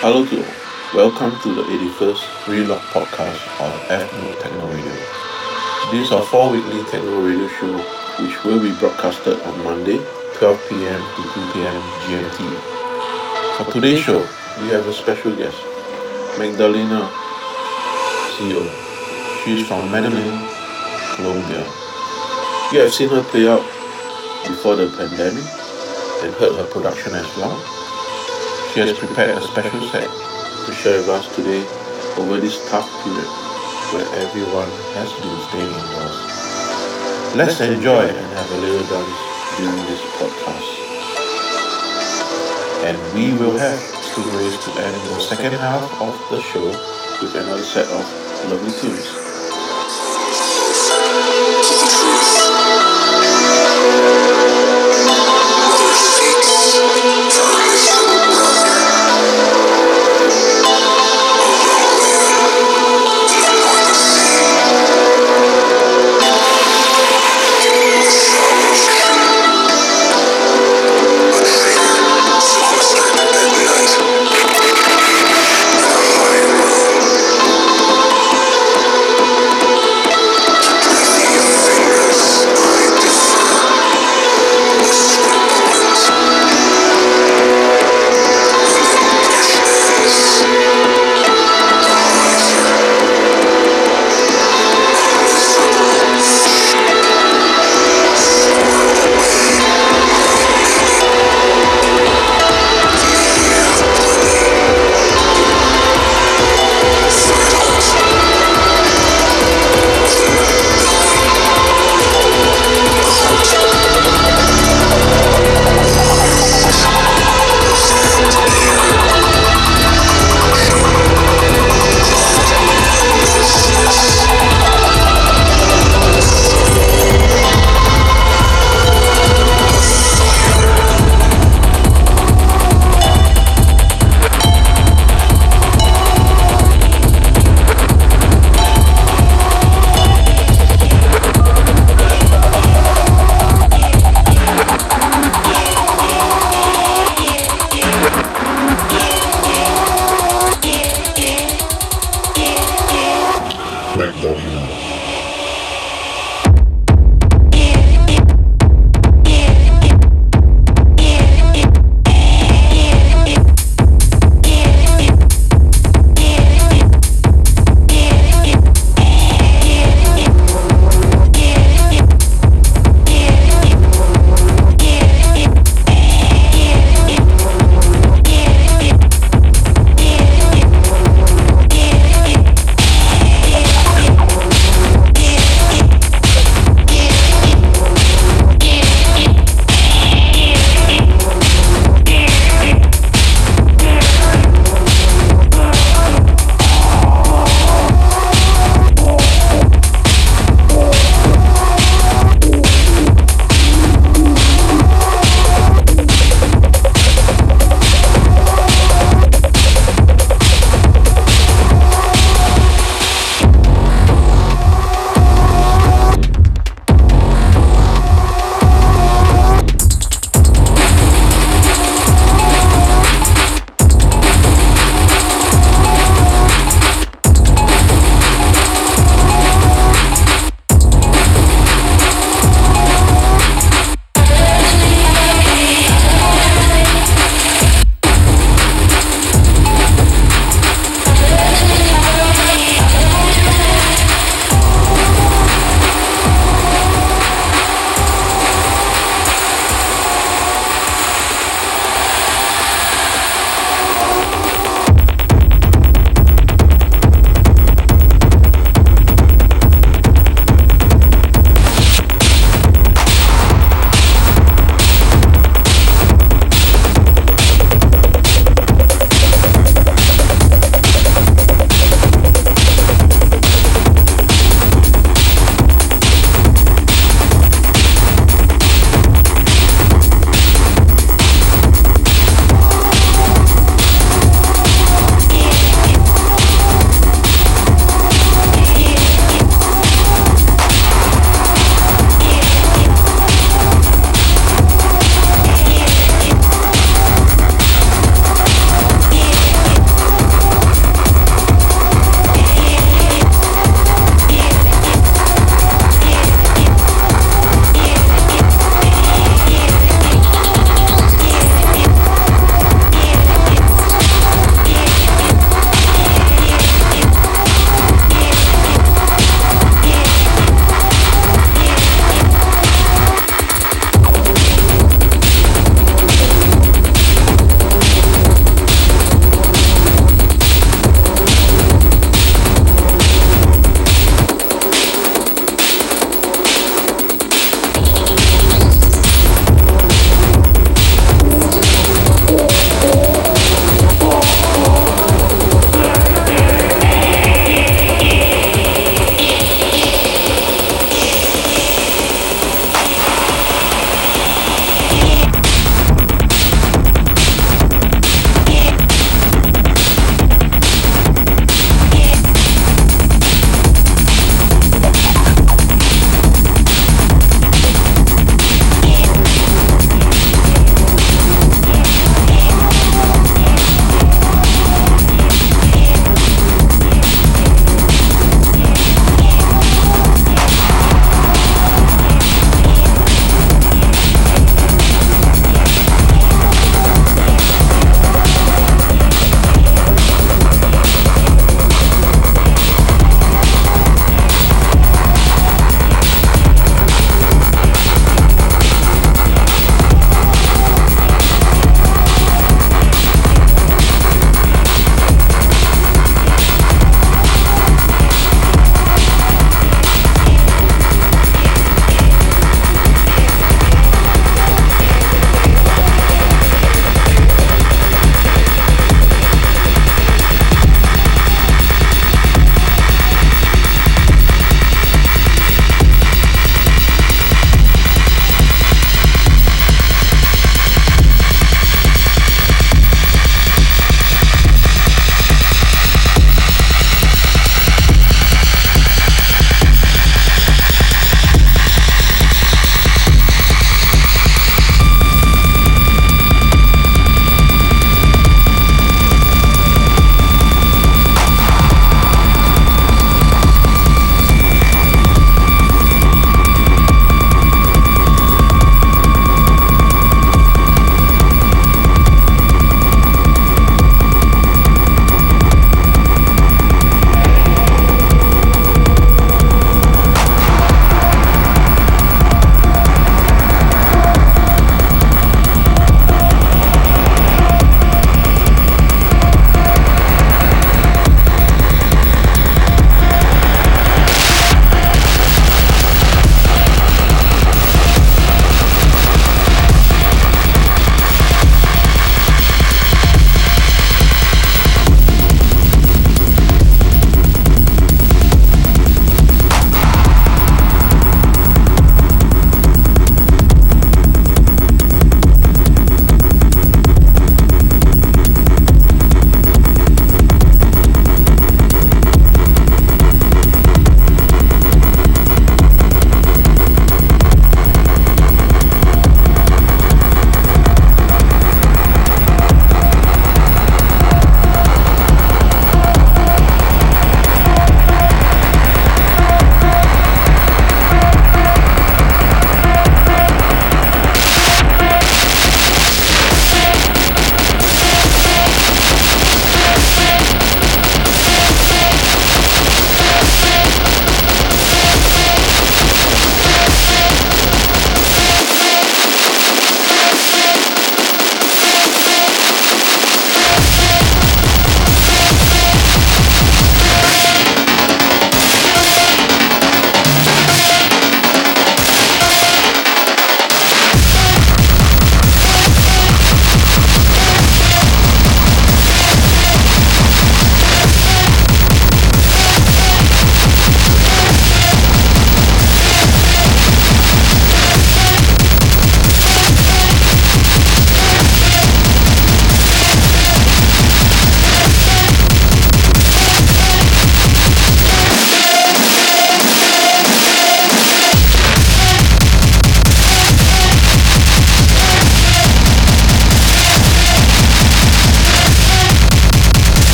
Hello to all. Welcome to the 81st Relocked podcast of Fnoob Techno Radio. This is our four weekly techno radio show which will be broadcasted on Monday, 12 p.m. to 2 p.m. GMT. For today's show, we have a special guest, Magdalena CO. She is from Medellin, Colombia. You have seen her play out before the pandemic and heard her production as well. She has prepared a special set to share with us today over this tough period where everyone has been staying indoors. Let's enjoy and have a little dance during this podcast. And we will have two ways to end the second half of the show with another set of lovely tunes.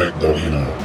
Craig.ino.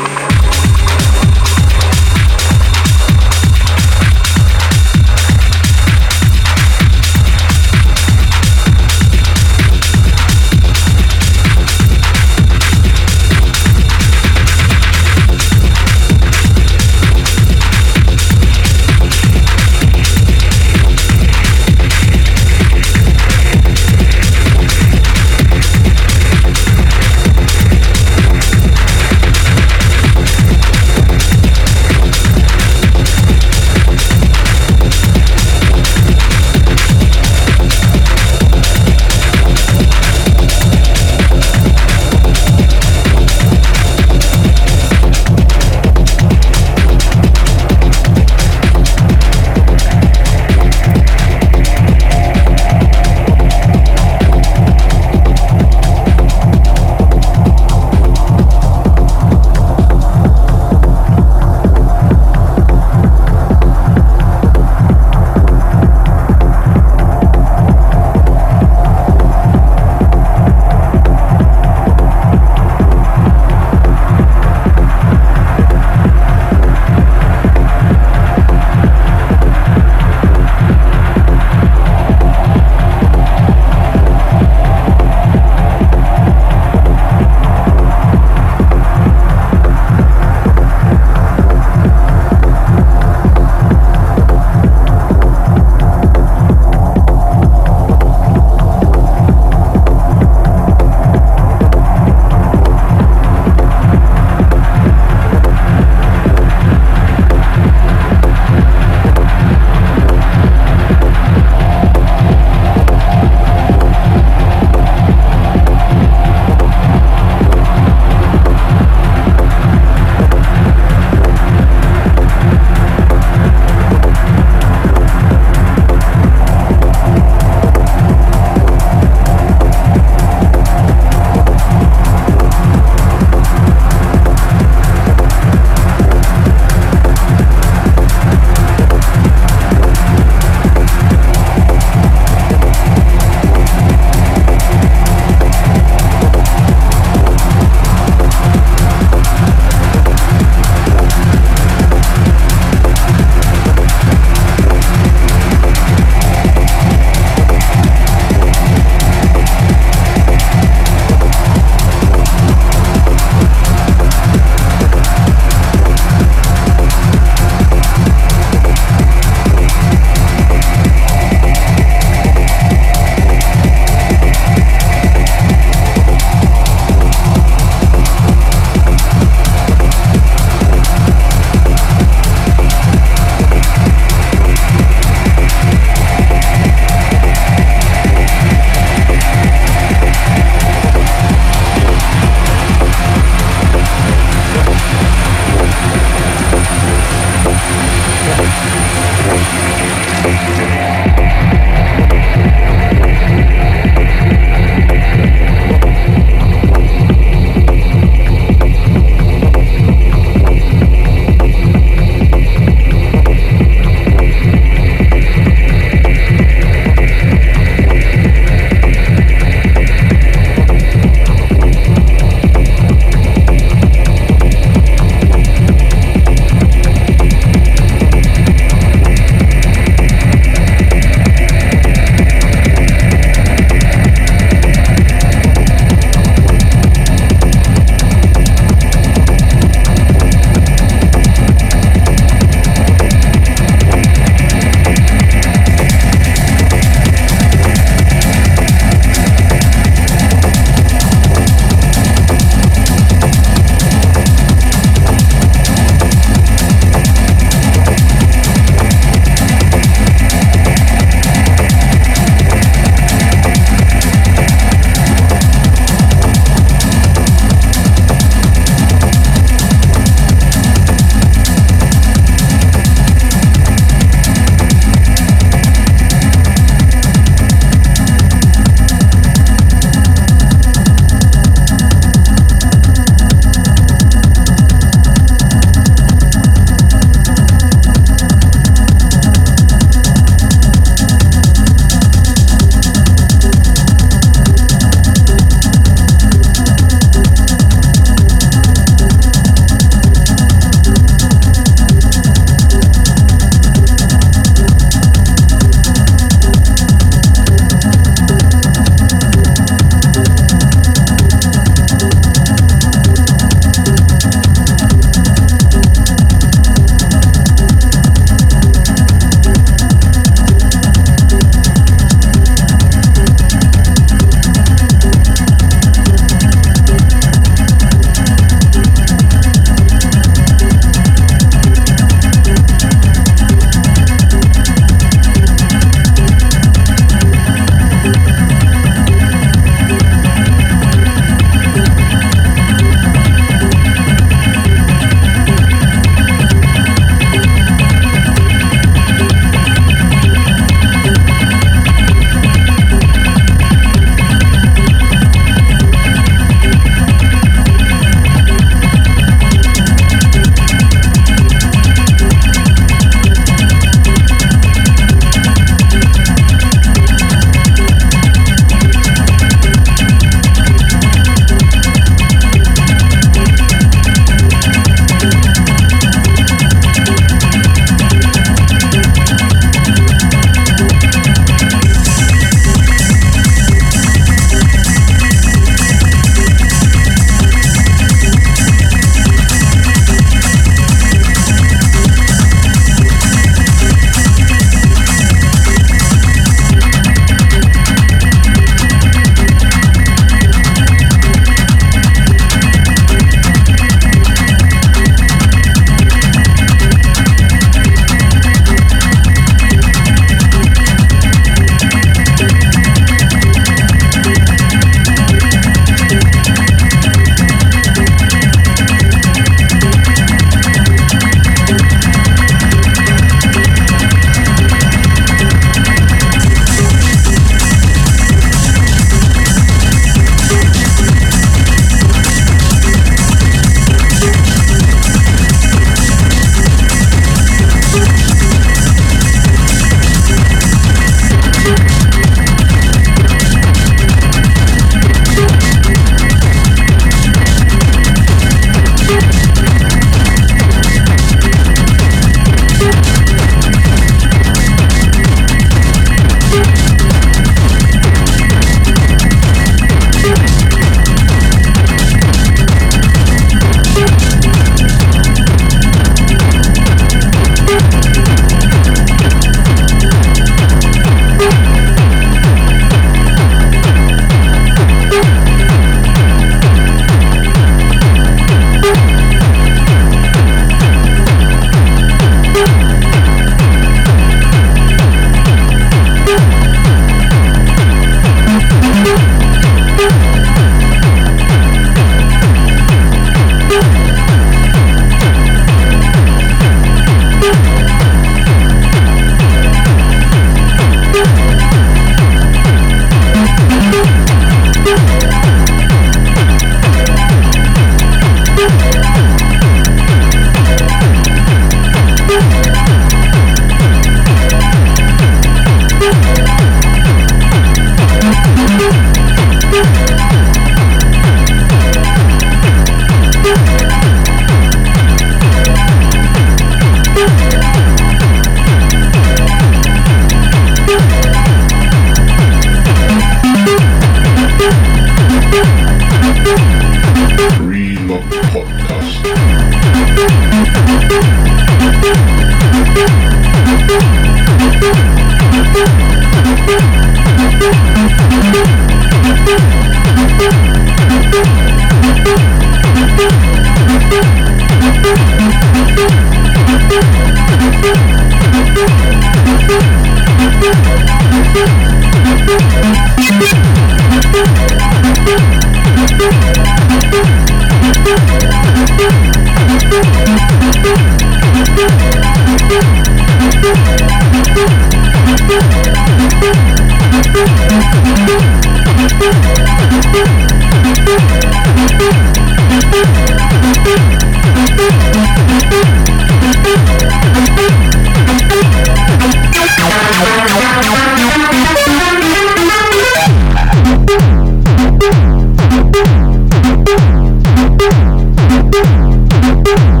Thank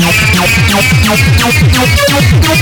Nope, nope, nope, nope, nope, nope, nope.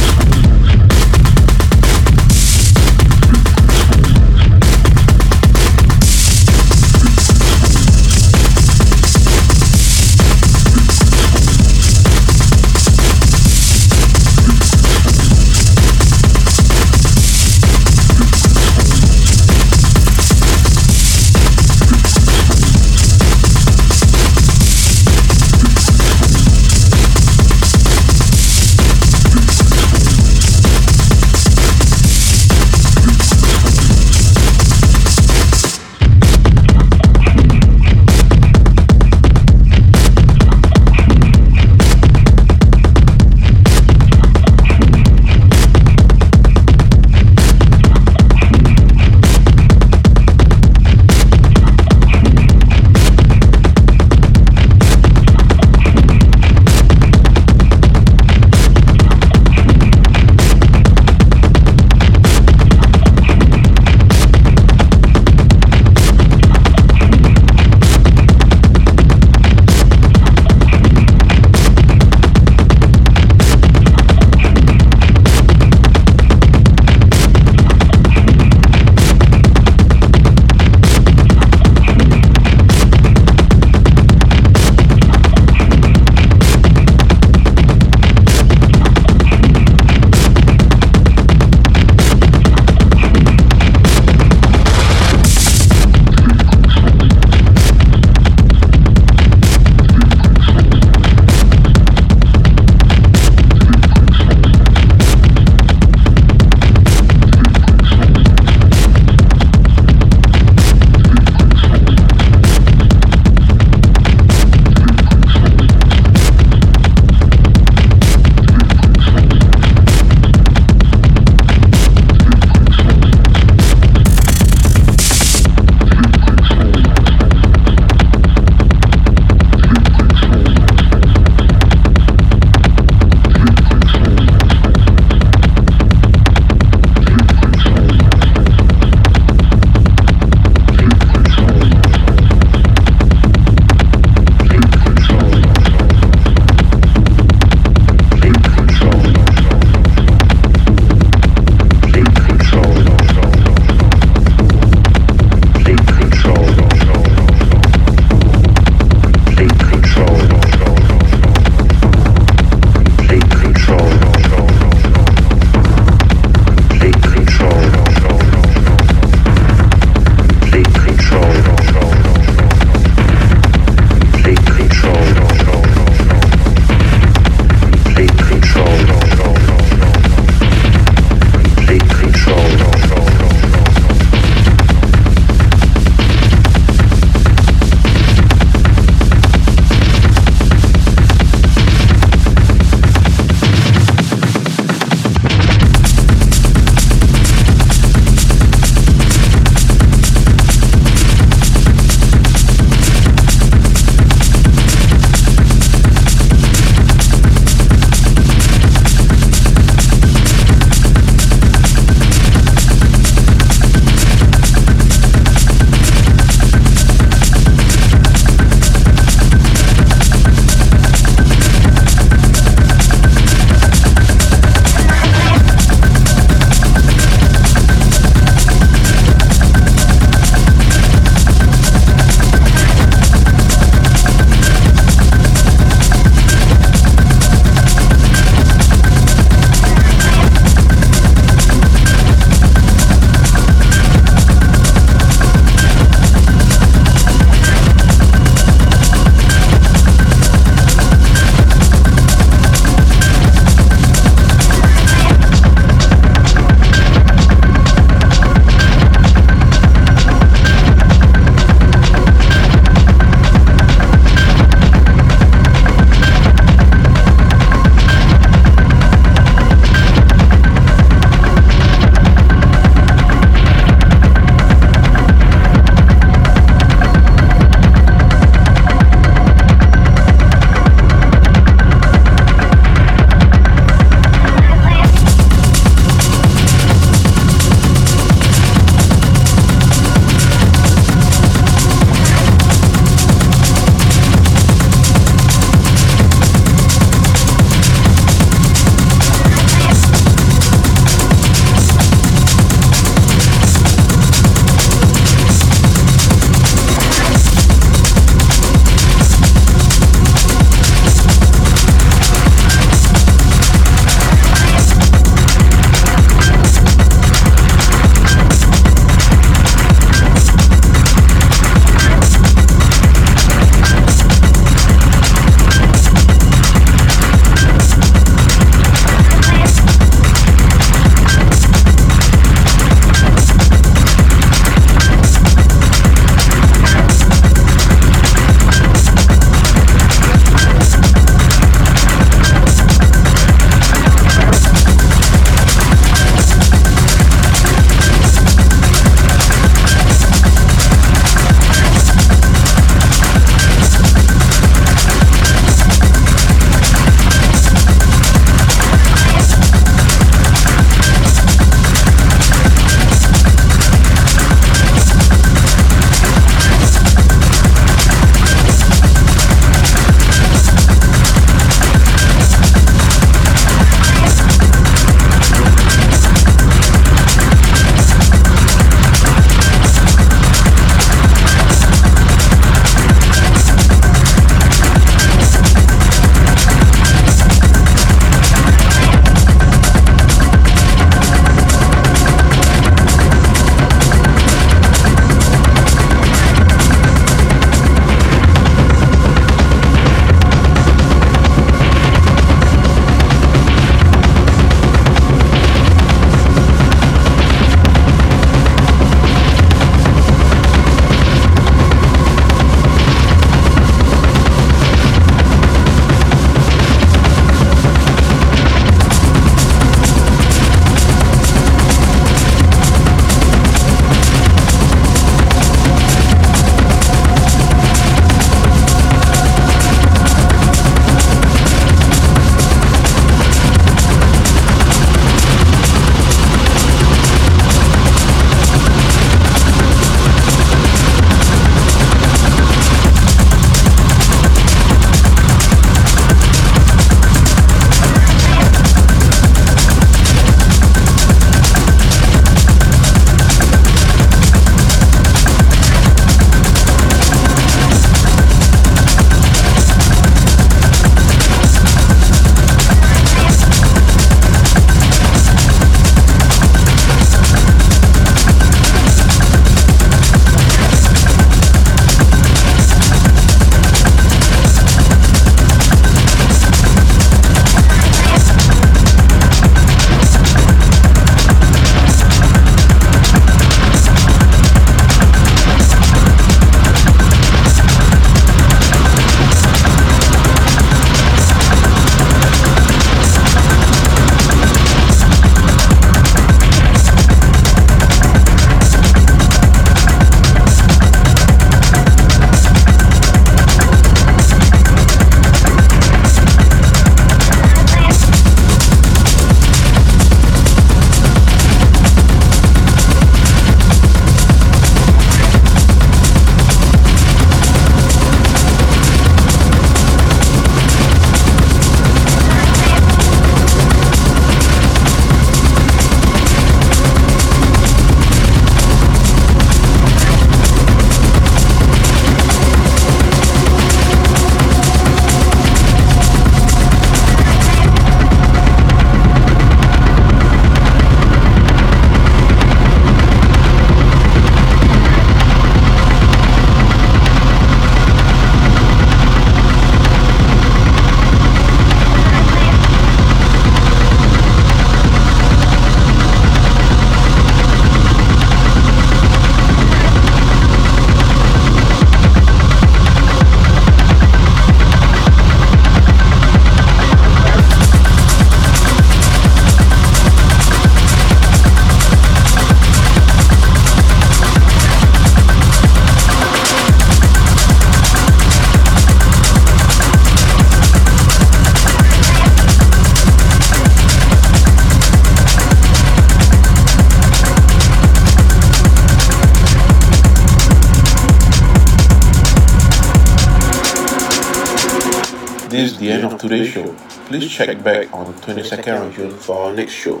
Check back on 22nd of June for our next show.